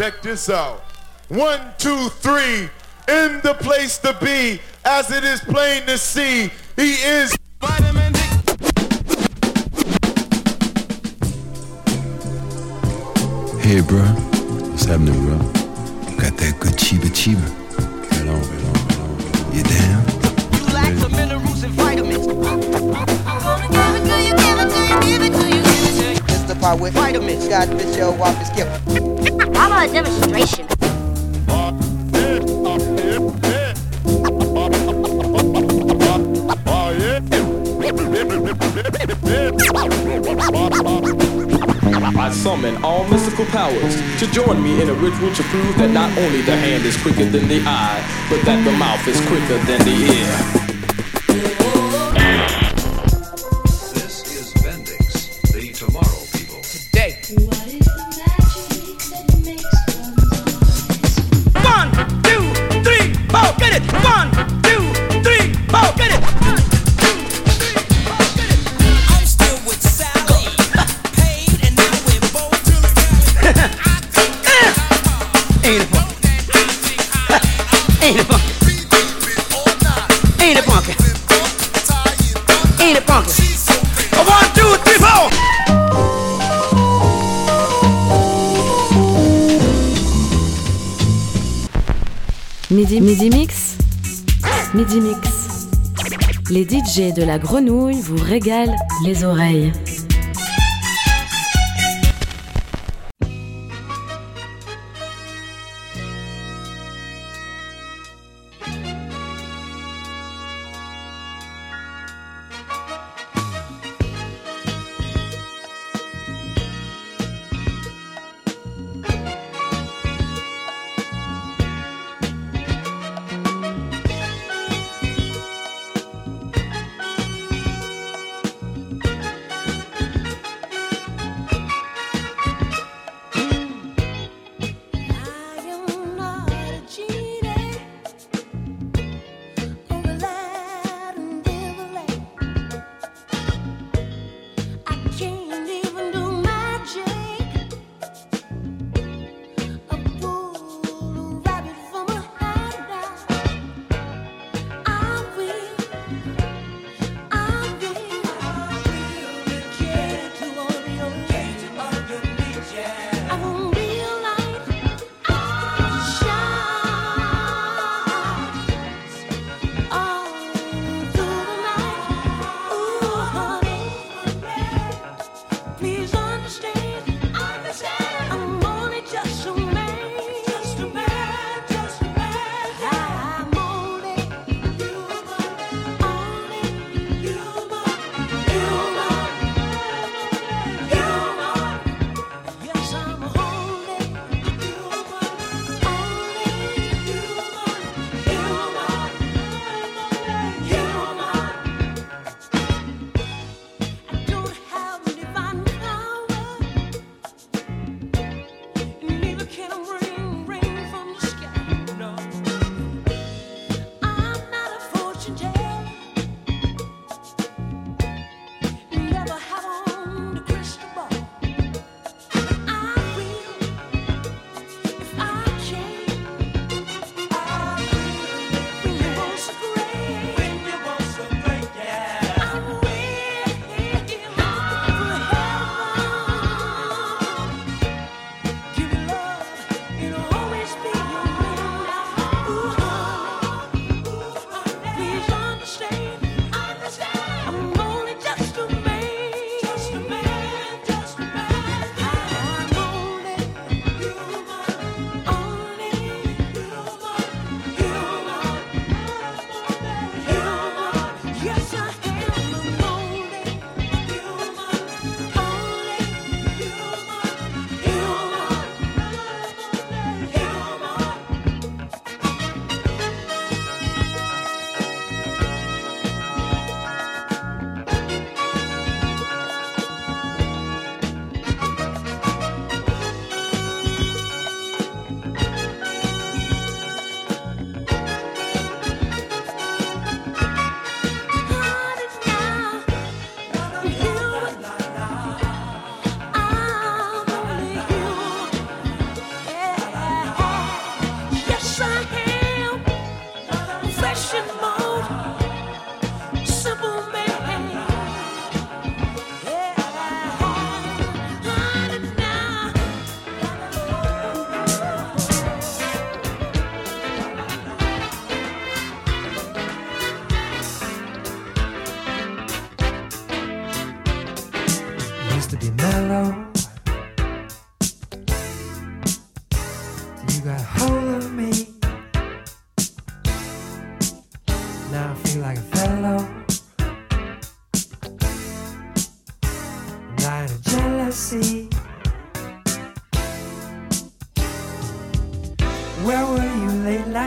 Check this out. One, two, three. In the place to be, as it is plain to see, he is. Vitamin D. Hey, bro. What's happening, bro? Got that good chiba chiba. Right on, right on, right on. You down? You lack the minerals and vitamins. It's the part with vitamins. God, bitch, yo, wop is gift. A demonstration? I summon all mystical powers to join me in a ritual to prove that not only the hand is quicker than the eye, but that the mouth is quicker than the ear. De la grenouille vous régalent les oreilles.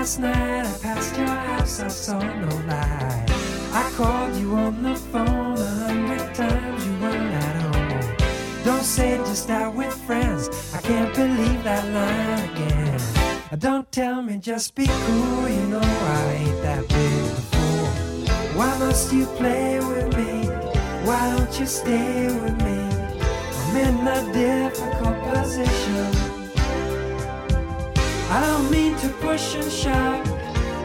Last night I passed your house, I saw no light. I called you on the phone a hundred times, you weren't at home. Don't say just out with friends, I can't believe that line again. Don't tell me just be cool, you know I ain't that big a fool. Why must you play with me? Why don't you stay with me? I'm in a difficult position. I don't mean to push and shove.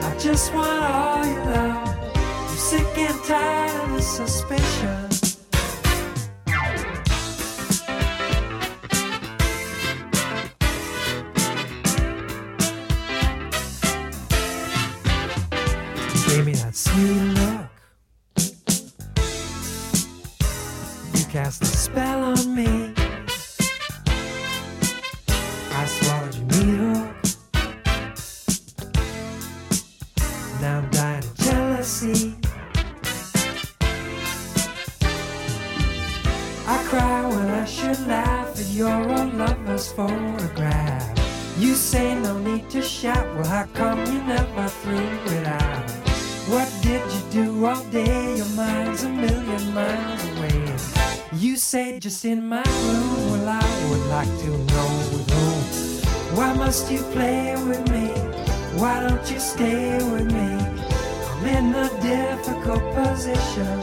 I just want all your love. I'm sick and tired of the suspicion. just in my room. Well, I would like to know with whom. Why must you play with me? Why don't you stay with me? I'm in a difficult position.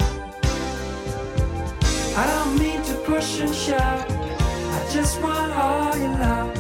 I don't mean to push and shove. I just want all your love.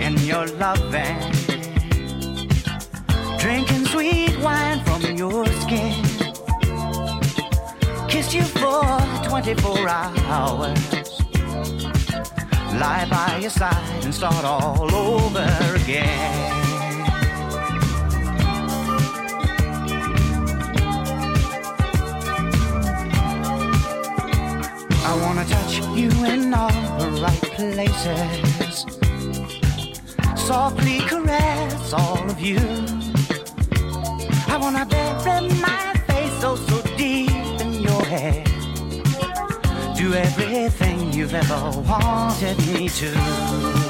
In your loving. Drinking sweet wine from your skin. Kissed you for 24 hours. Lie by your side and start all over again. I wanna touch you in all the right places. Softly caress all of you. I wanna bury my face so so deep in your hair. Do everything you've ever wanted me to.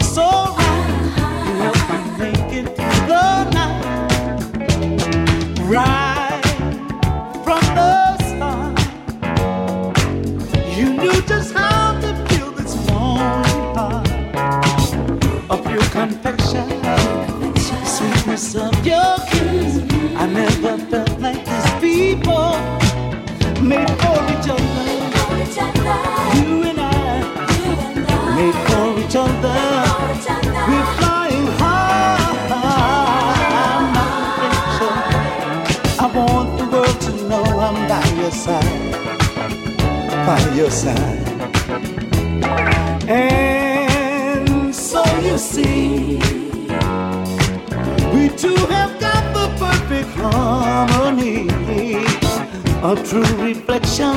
So right. Make it through the night. Right from the start, you knew just how to feel this heart confection, sweetness of your kiss. I never felt your side. And so you see, we two have got the perfect harmony, a true reflection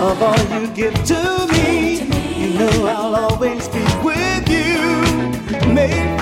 of all you give to me. You know I'll always be with you, made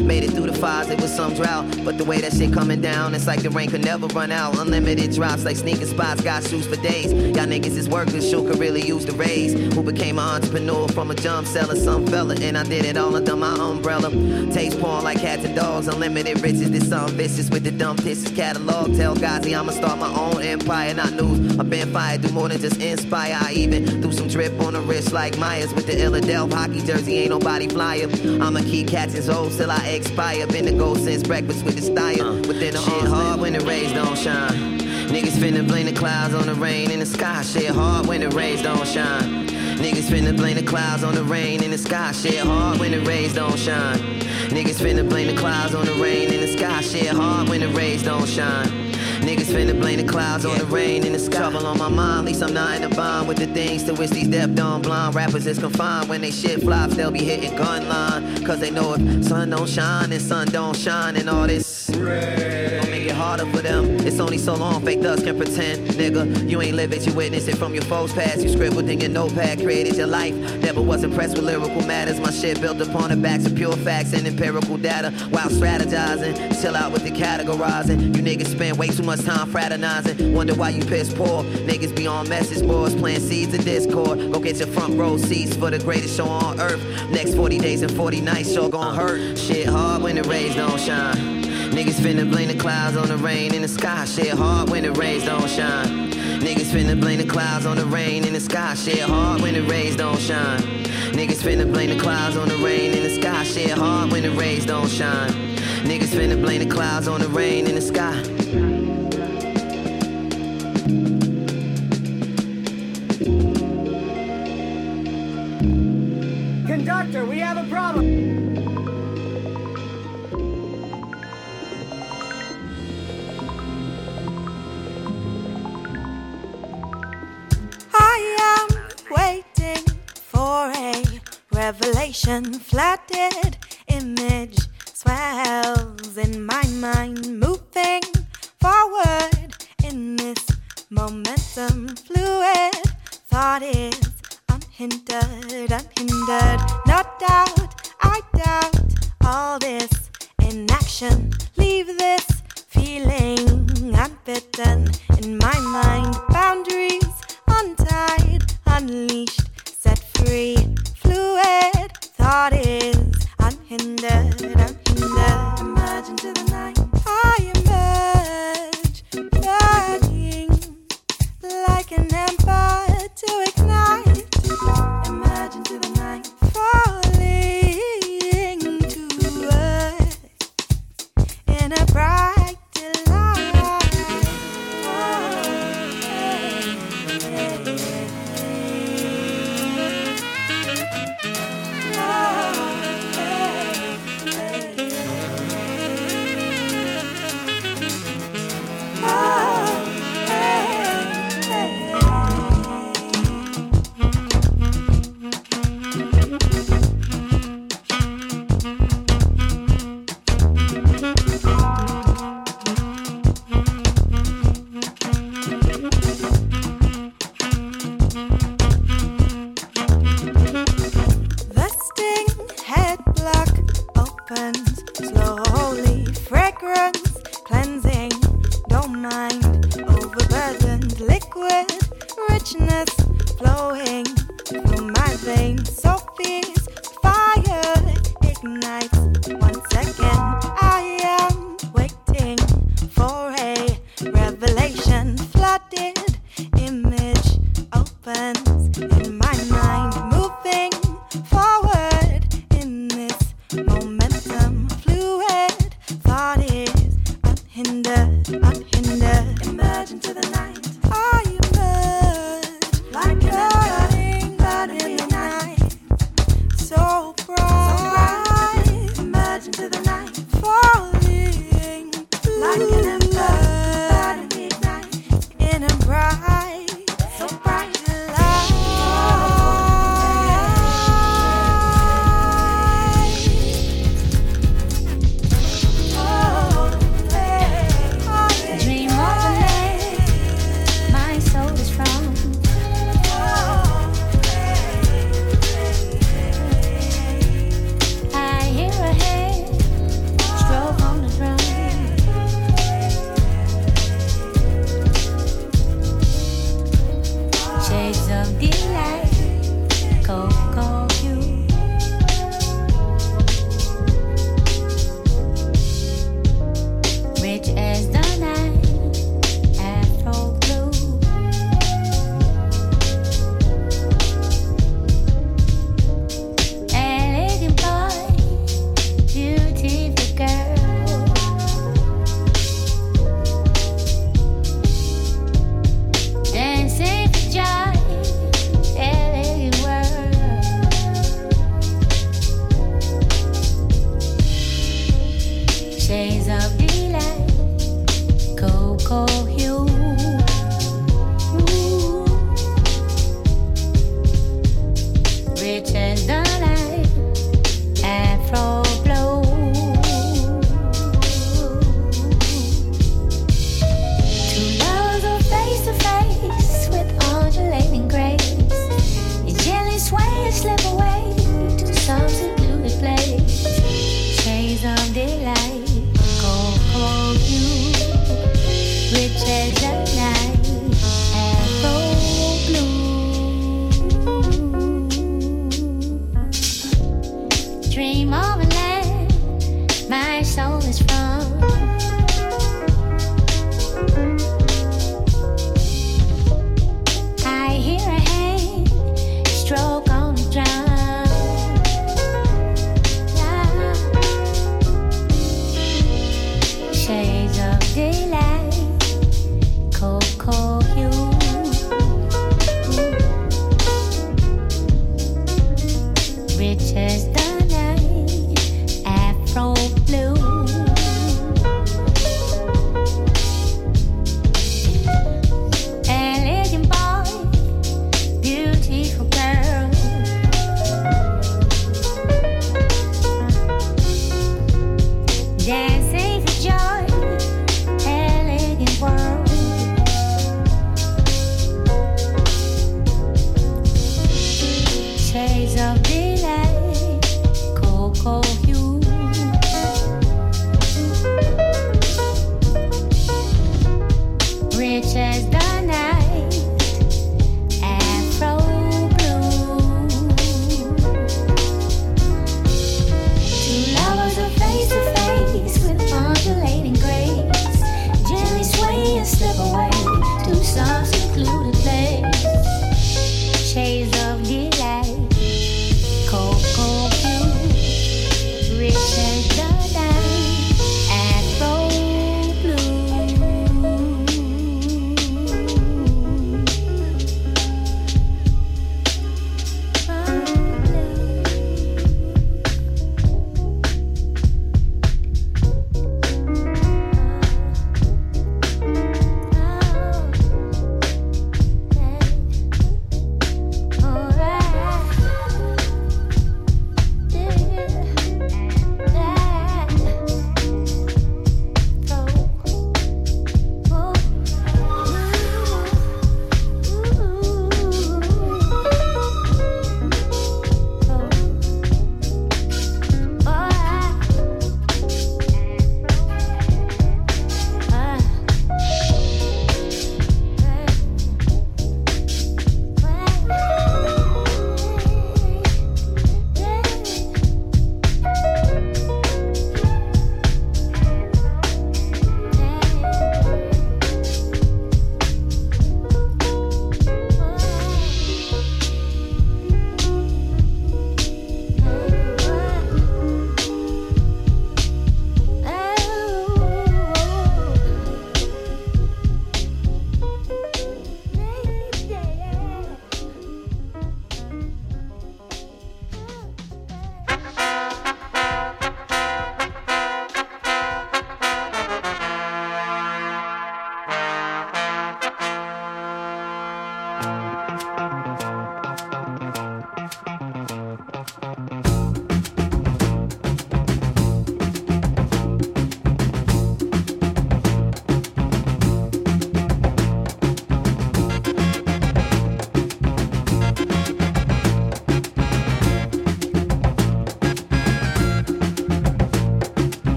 Made it through the fires, it was some drought. But the way that shit coming down, it's like the rain could never run out. Unlimited drops like sneaker spots, got shoes for days. Y'all niggas is workers, sure could really use the raise. Who became an entrepreneur from a jump seller, some fella. And I did it all under my umbrella. Taste porn like cats and dogs, unlimited riches. This some vicious with the dumb pisses catalog. Tell Gazi I'ma start my own empire, not news. I've been fired, do more than just inspire. I even do some drip on the wrist like Myers with the Illadelph hockey jersey. Ain't nobody flyer. I'ma keep catching souls till I expire. Been the gold since breakfast with the style. Uh, Within the shit hard when the rays don't shine. Niggas finna blame the clouds on the rain in the sky. Shit hard when the rays don't shine. Niggas finna blame the clouds on the rain in the sky. Shit hard when the rays don't shine. Niggas finna blame the clouds on the rain in the sky. Shit hard when the rays don't shine. Niggas finna blame the clouds on the rain in the sky. Trouble on my mind, least I'm not in a bond with the things to which these deaf, dumb, blind rappers is confined. When they shit flops, they'll be hitting gun line. Cause they know if sun don't shine, then sun don't shine, and all this. Gon' make it harder for them. It's only so long fake thugs can pretend, nigga. You ain't live it, you witness it from your foes past. You scribbled in your notepad, created your life. Never was impressed with lyrical matters. My shit built upon the backs of pure facts and empirical data. While strategizing, chill out with the categorizing. You niggas spend way too much time fraternizing. Wonder why you piss poor. Niggas be on message boards, playing seeds of discord. Go get your front row seats for the greatest show on earth. Next 40 days and 40 nights, sure gon' uh. hurt. Shit hard when the rays don't shine. Niggas finna blame the clouds on the rain in the sky. Shit hard when the rays don't shine. Niggas finna blame the clouds on the rain in the sky. Shit hard when the rays don't shine. Niggas finna blame the clouds on the rain in the sky. Shit hard when the rays don't shine. Niggas finna blame the clouds on the rain in the sky. Revelation. Flattered image slowly. Fragrance